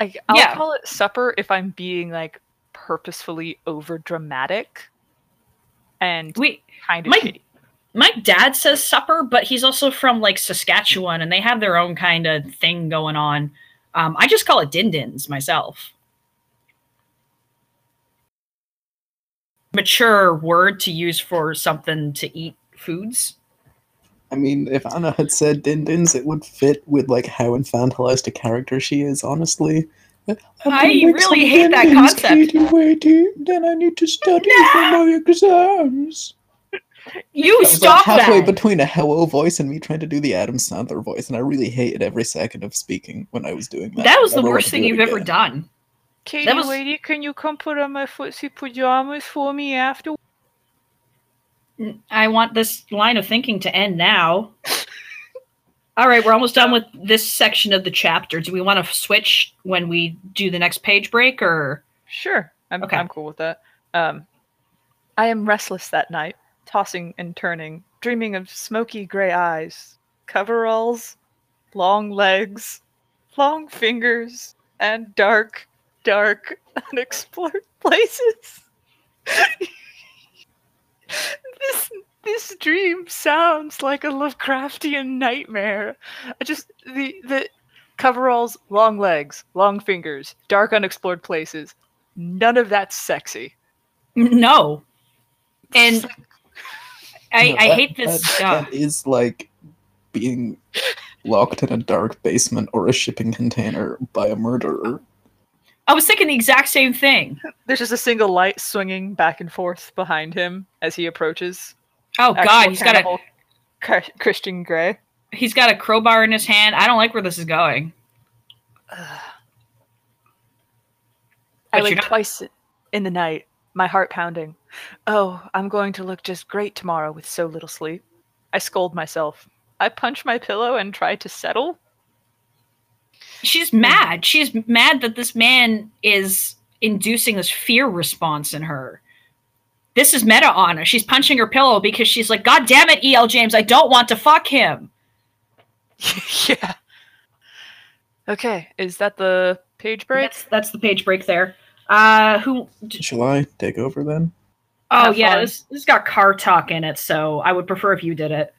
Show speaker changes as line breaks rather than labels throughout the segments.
I, I'll
Yeah.
call it supper if I'm being like purposefully over dramatic and
We
kind of
my-
shitty.
my dad says supper, but he's also from like Saskatchewan, and they have their own kind of thing going on. Um, I just call it din dins myself. Mature word to use for something to eat foods.
I mean, if Anna had said din dins, it would fit with like how infantilized a character she is. Honestly, have
I really hate that concept.
Katie, waity, then I need to study for my exams.
You
That was
stop
like halfway
that.
between a hello voice and me trying to do the Adam Sandler voice, and I really hated every second of speaking when I was doing that.
that was the worst thing you've ever done.
Katie,
was-
lady, can you come put on my footsie pajamas for me after?
I want this line of thinking to end now. All right, we're almost done with this section of the chapter. Do we want to switch when we do the next page break or
Sure, I'm
Okay.
I'm cool with that. Um, I am restless that night, tossing and turning, dreaming of smoky gray eyes, coveralls, long legs, long fingers, and dark, dark, unexplored places. this this dream sounds like a Lovecraftian nightmare. I just the the coveralls, long legs, long fingers, dark unexplored places. None of that's sexy.
no? And I,
No,
I
that-
hate this.
That,
uh,
that is like being locked in a dark basement or a shipping container by a murderer.
I was thinking the exact same thing.
There's just a single light swinging back and forth behind him as he approaches.
Oh
Actual
God, he's got a
Christian Grey.
he's got a crowbar in his hand. I don't like where this is going.
I wake
not-
twice in the night, my heart pounding. Oh, I'm going to look just great tomorrow with so little sleep. I scold myself. I punch my pillow and try to settle.
She's mad. She's mad that this man is inducing this fear response in her. This is meta on her. She's punching her pillow because she's like, God damn it, E.L. James, I don't want to fuck him.
yeah. Okay, is that the page break?
That's that's the page break there. Uh who
Shall I take over then?
oh
Have
yeah,
fun.
this this got car talk in it, so I would prefer if you did it.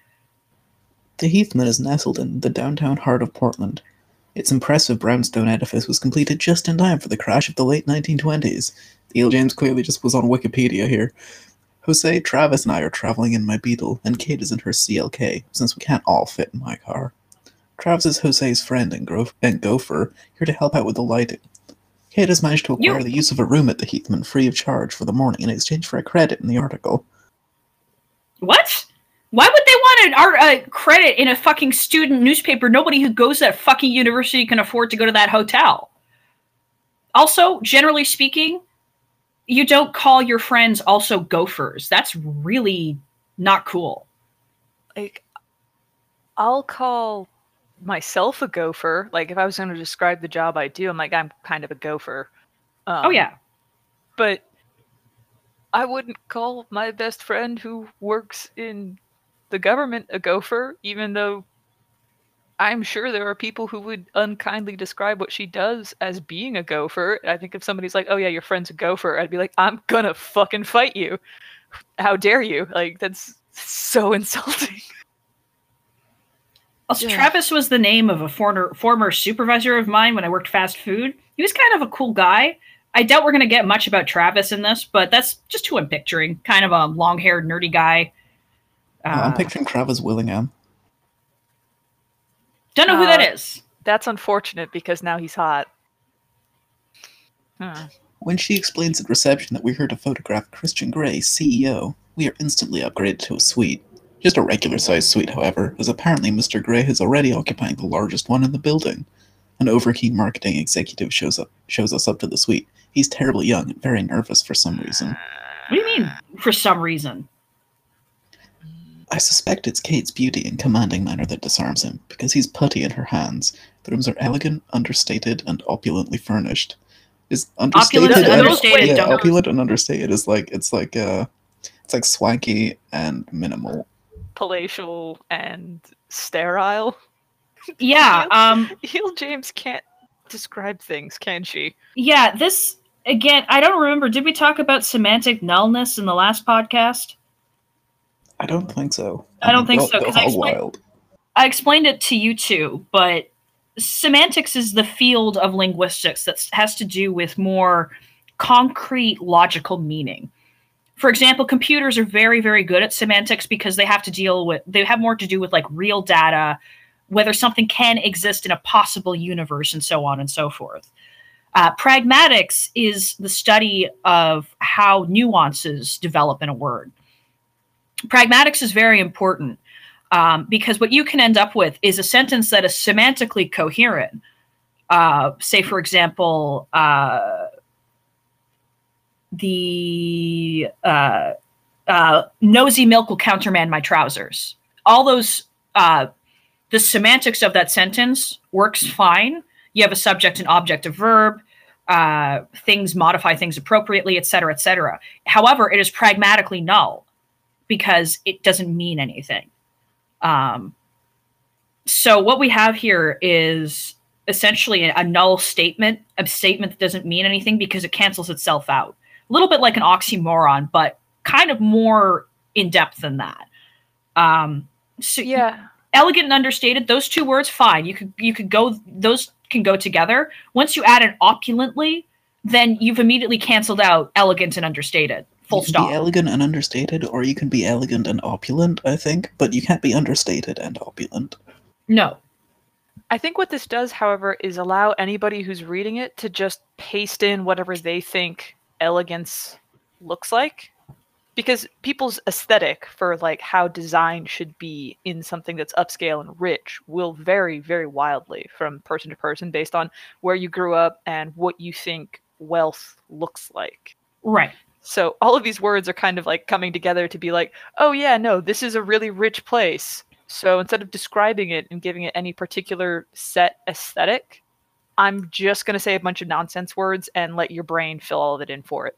The Heathman is nestled in the downtown heart of Portland. Its impressive brownstone edifice was completed just in time for the crash of the late 1920s. E.L. James clearly just was on Wikipedia here. Jose, Travis, and I are traveling in my Beetle, and Kate is in her CLK, since we can't all fit in my car. Travis is Jose's friend and, gro- and gopher, here to help out with the lighting. Kate has managed to acquire the use of a room at the Heathman free of charge for the morning in exchange for a credit in the article.
What? Why would they want an art uh, credit in a fucking student newspaper? Nobody who goes to that fucking university can afford to go to that hotel. Also, generally speaking, you don't call your friends also gophers. That's really not cool.
like I'll call myself a gopher. Like if I was going to describe the job I do, I'm like I'm kind of a gopher. Um,
oh yeah.
but I wouldn't call my best friend who works in the government a gopher, even though I'm sure there are people who would unkindly describe what she does as being a gopher. I think if somebody's like, "Oh yeah, your friend's a gopher," I'd be like, "I'm gonna fucking fight you! How dare you!" Like that's so insulting.
Also,
Yeah.
Travis was the name of a former former supervisor of mine when I worked fast food. He was kind of a cool guy. I doubt we're going to get much about Travis in this, but that's just who I'm picturing. Kind of a long haired, nerdy guy.
Uh, I'm picturing Travis Willingham.
don't know who that
Uh,
is.
That's unfortunate because now he's hot. Huh.
When she explains at reception that we're here to photograph Christian Grey, CEO, we are instantly upgraded to a suite. Just a regular sized suite, however, as apparently Mr. Grey is already occupying the largest one in the building. An overkeen marketing executive shows up shows us up to the suite. He's terribly young and very nervous for some reason.
What do you mean? For some reason.
I suspect it's Kate's beauty and commanding manner that disarms him, because he's putty in her hands. The rooms are elegant, understated, and opulently furnished. Is understated
and
and-
understated
yeah,
don't-
opulent and understated is like it's like uh it's like swanky and minimal.
Palatial and sterile.
Yeah. Um.
E.L. James can't describe things, can she?
Yeah, this again, I don't remember. Did we talk about semantic nullness in the last podcast?
I don't think so.
I don't think so,
go
'cause I explained-. I explained it to you too, but semantics is the field of linguistics that has to do with more concrete logical meaning. For example, computers are very, very good at semantics because they have to deal with, they have more to do with like real data, whether something can exist in a possible universe, and so on and so forth. Uh, pragmatics is the study of how nuances develop in a word. Pragmatics is very important um, because what you can end up with is a sentence that is semantically coherent. Uh, say, for example, uh, the uh, uh, nosy milk will countermand my trousers. All those, uh, the semantics of that sentence works fine. You have a subject and object, a verb. Uh, things modify things appropriately, et cetera, et cetera. However, it is pragmatically null because it doesn't mean anything. Um, so what we have here is essentially a, a null statement, a statement that doesn't mean anything because it cancels itself out. A little bit like an oxymoron, but kind of more in depth than that. Um, so
Yeah.
elegant and understated, those two words, fine. You could you could go those can go together. Once you add an opulently, then you've immediately canceled out elegant and understated. Full
you can
stop.
be elegant and understated, or you can be elegant and opulent, I think, but you can't be understated and opulent.
no.
I think what this does, however, is allow anybody who's reading it to just paste in whatever they think elegance looks like. Because people's aesthetic for like how design should be in something that's upscale and rich will vary very wildly from person to person based on where you grew up and what you think wealth looks like.
Right.
So all of these words are kind of like coming together to be like, oh yeah, no, this is a really rich place. So instead of describing it and giving it any particular set aesthetic, I'm just going to say a bunch of nonsense words and let your brain fill all of it in for it.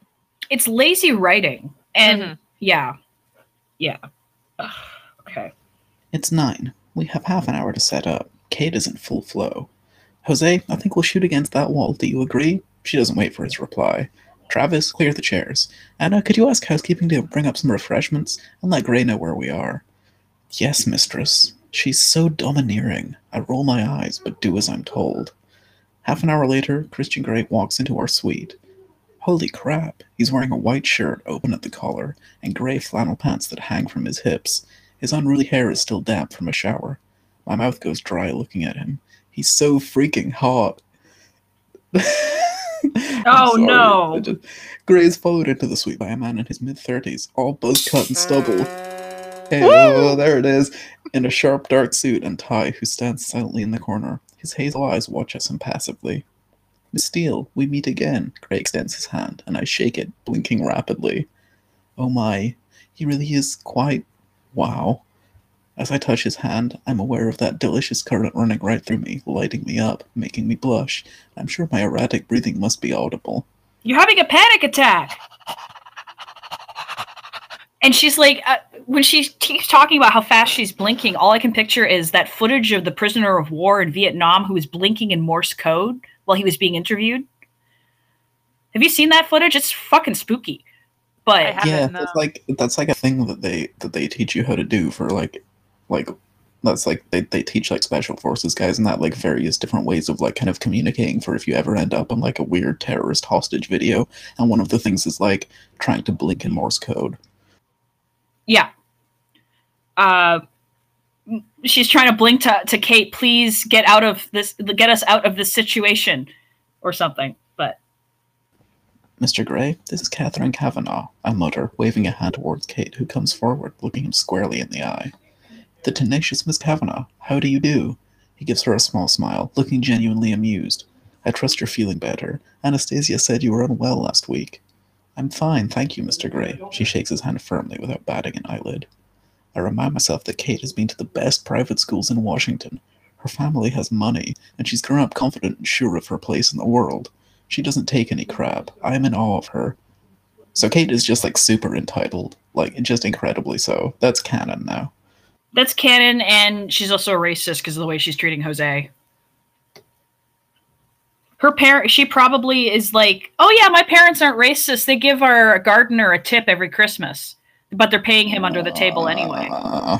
It's lazy writing. And
Mhm.
yeah. Yeah. Ugh, okay.
It's nine. We have half an hour to set up. Kate is in full flow. Jose, I think we'll shoot against that wall. Do you agree? She doesn't wait for his reply. Travis, clear the chairs. Anna, could you ask housekeeping to bring up some refreshments and let Grey know where we are? Yes, mistress. She's so domineering. I roll my eyes, but do as I'm told. Half an hour later, Christian Grey walks into our suite. Holy crap, he's wearing a white shirt open at the collar and grey flannel pants that hang from his hips. His unruly hair is still damp from a shower. My mouth goes dry looking at him. He's so freaking hot.
Oh, no.
Just- Grey is followed into the suite by a man in his mid 30s, all buzz cut and stubble. Hey, oh, there it is. In a sharp dark suit and tie, who stands silently in the corner. His hazel eyes watch us impassively. Miss Steele, we meet again. Grey extends his hand, and I shake it, blinking rapidly. Oh my, he really is quite. Wow. As I touch his hand, I'm aware of that delicious current running right through me, lighting me up, making me blush. I'm sure my erratic breathing must be audible.
You're having a panic attack. And she's like, uh, when she keeps talking about how fast she's blinking, all I can picture is that footage of the prisoner of war in Vietnam who was blinking in Morse code while he was being interviewed. Have you seen that footage? It's fucking spooky. But
yeah,
no.
that's like that's like a thing that they that they teach you how to do for like like that's like they, they teach like special forces guys and that like various different ways of like kind of communicating for if you ever end up on like a weird terrorist hostage video and one of the things is like trying to blink in Morse code.
yeah. Uh, she's trying to blink to, to Kate, please get out of this, get us out of this situation or something. But
Mr. Grey, this is Katherine Kavanagh, I mutter, waving a hand towards Kate, who comes forward, looking him squarely in the eye. The tenacious Miss Kavanagh, how do you do? He gives her a small smile, looking genuinely amused. I trust you're feeling better. Anastasia said you were unwell last week. I'm fine, thank you, Mr. Grey. She shakes his hand firmly without batting an eyelid. I remind myself that Kate has been to the best private schools in Washington. Her family has money, and she's grown up confident and sure of her place in the world. She doesn't take any crap. I am in awe of her. So Kate is just like super entitled, like just incredibly so. That's canon now.
That's canon, and she's also a racist because of the way she's treating Jose. Her parent, she probably is like, oh yeah, my parents aren't racist. They give our gardener a tip every Christmas, but they're paying him under the table anyway.
Uh,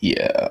yeah.